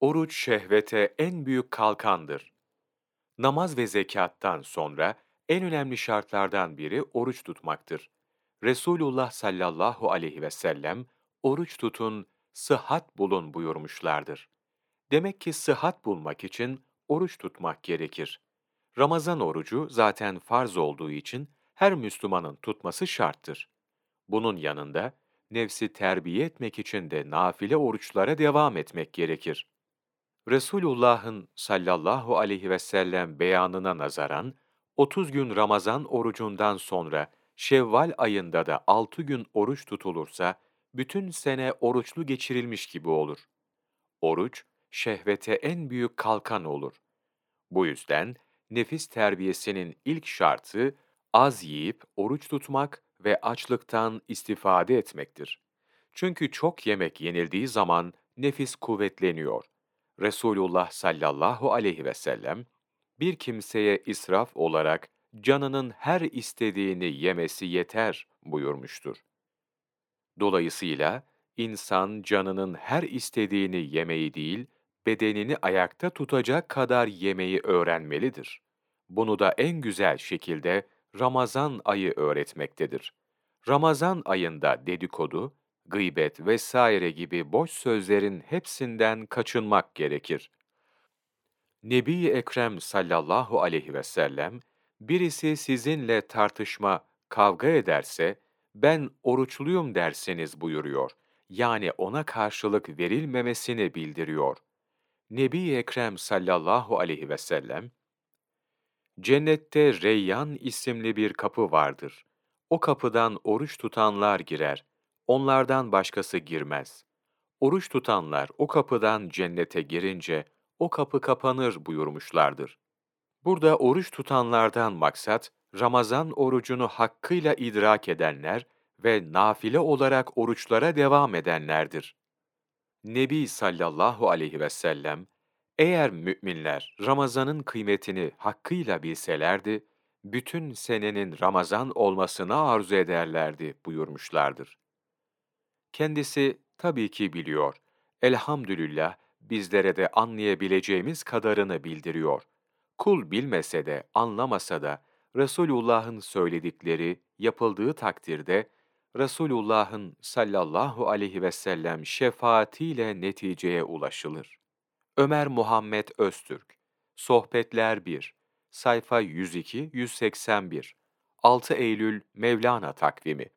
Oruç şehvete en büyük kalkandır. Namaz ve zekattan sonra en önemli şartlardan biri oruç tutmaktır. Resulullah sallallahu aleyhi ve sellem oruç tutun, sıhhat bulun buyurmuşlardır. Demek ki sıhhat bulmak için oruç tutmak gerekir. Ramazan orucu zaten farz olduğu için her Müslümanın tutması şarttır. Bunun yanında nefsi terbiye etmek için de nafile oruçlara devam etmek gerekir. Resulullah'ın sallallahu aleyhi ve sellem beyanına nazaran 30 gün Ramazan orucundan sonra Şevval ayında da 6 gün oruç tutulursa bütün sene oruçlu geçirilmiş gibi olur. Oruç şehvete en büyük kalkan olur. Bu yüzden nefis terbiyesinin ilk şartı az yiyip oruç tutmak ve açlıktan istifade etmektir. Çünkü çok yemek yenildiği zaman nefis kuvvetleniyor. Resulullah sallallahu aleyhi ve sellem, bir kimseye israf olarak canının her istediğini yemesi yeter buyurmuştur. Dolayısıyla insan canının her istediğini yemeyi değil, bedenini ayakta tutacak kadar yemeyi öğrenmelidir. Bunu da en güzel şekilde Ramazan ayı öğretmektedir. Ramazan ayında dedikodu, gıybet vesaire gibi boş sözlerin hepsinden kaçınmak gerekir. Nebi Ekrem sallallahu aleyhi ve sellem birisi sizinle tartışma, kavga ederse ben oruçluyum derseniz buyuruyor. Yani ona karşılık verilmemesini bildiriyor. Nebi Ekrem sallallahu aleyhi ve sellem Cennette Reyyan isimli bir kapı vardır. O kapıdan oruç tutanlar girer. Onlardan başkası girmez. Oruç tutanlar o kapıdan cennete girince o kapı kapanır buyurmuşlardır. Burada oruç tutanlardan maksat, Ramazan orucunu hakkıyla idrak edenler ve nafile olarak oruçlara devam edenlerdir. Nebi sallallahu aleyhi ve sellem, eğer müminler Ramazan'ın kıymetini hakkıyla bilselerdi, bütün senenin Ramazan olmasını arzu ederlerdi buyurmuşlardır. Kendisi tabii ki biliyor. Elhamdülillah bizlere de anlayabileceğimiz kadarını bildiriyor. Kul bilmese de, anlamasa da Resulullah'ın söyledikleri yapıldığı takdirde Resulullah'ın sallallahu aleyhi ve sellem şefaatiyle neticeye ulaşılır. Ömer Muhammed Öztürk Sohbetler 1 Sayfa 102-181 6 Eylül Mevlana Takvimi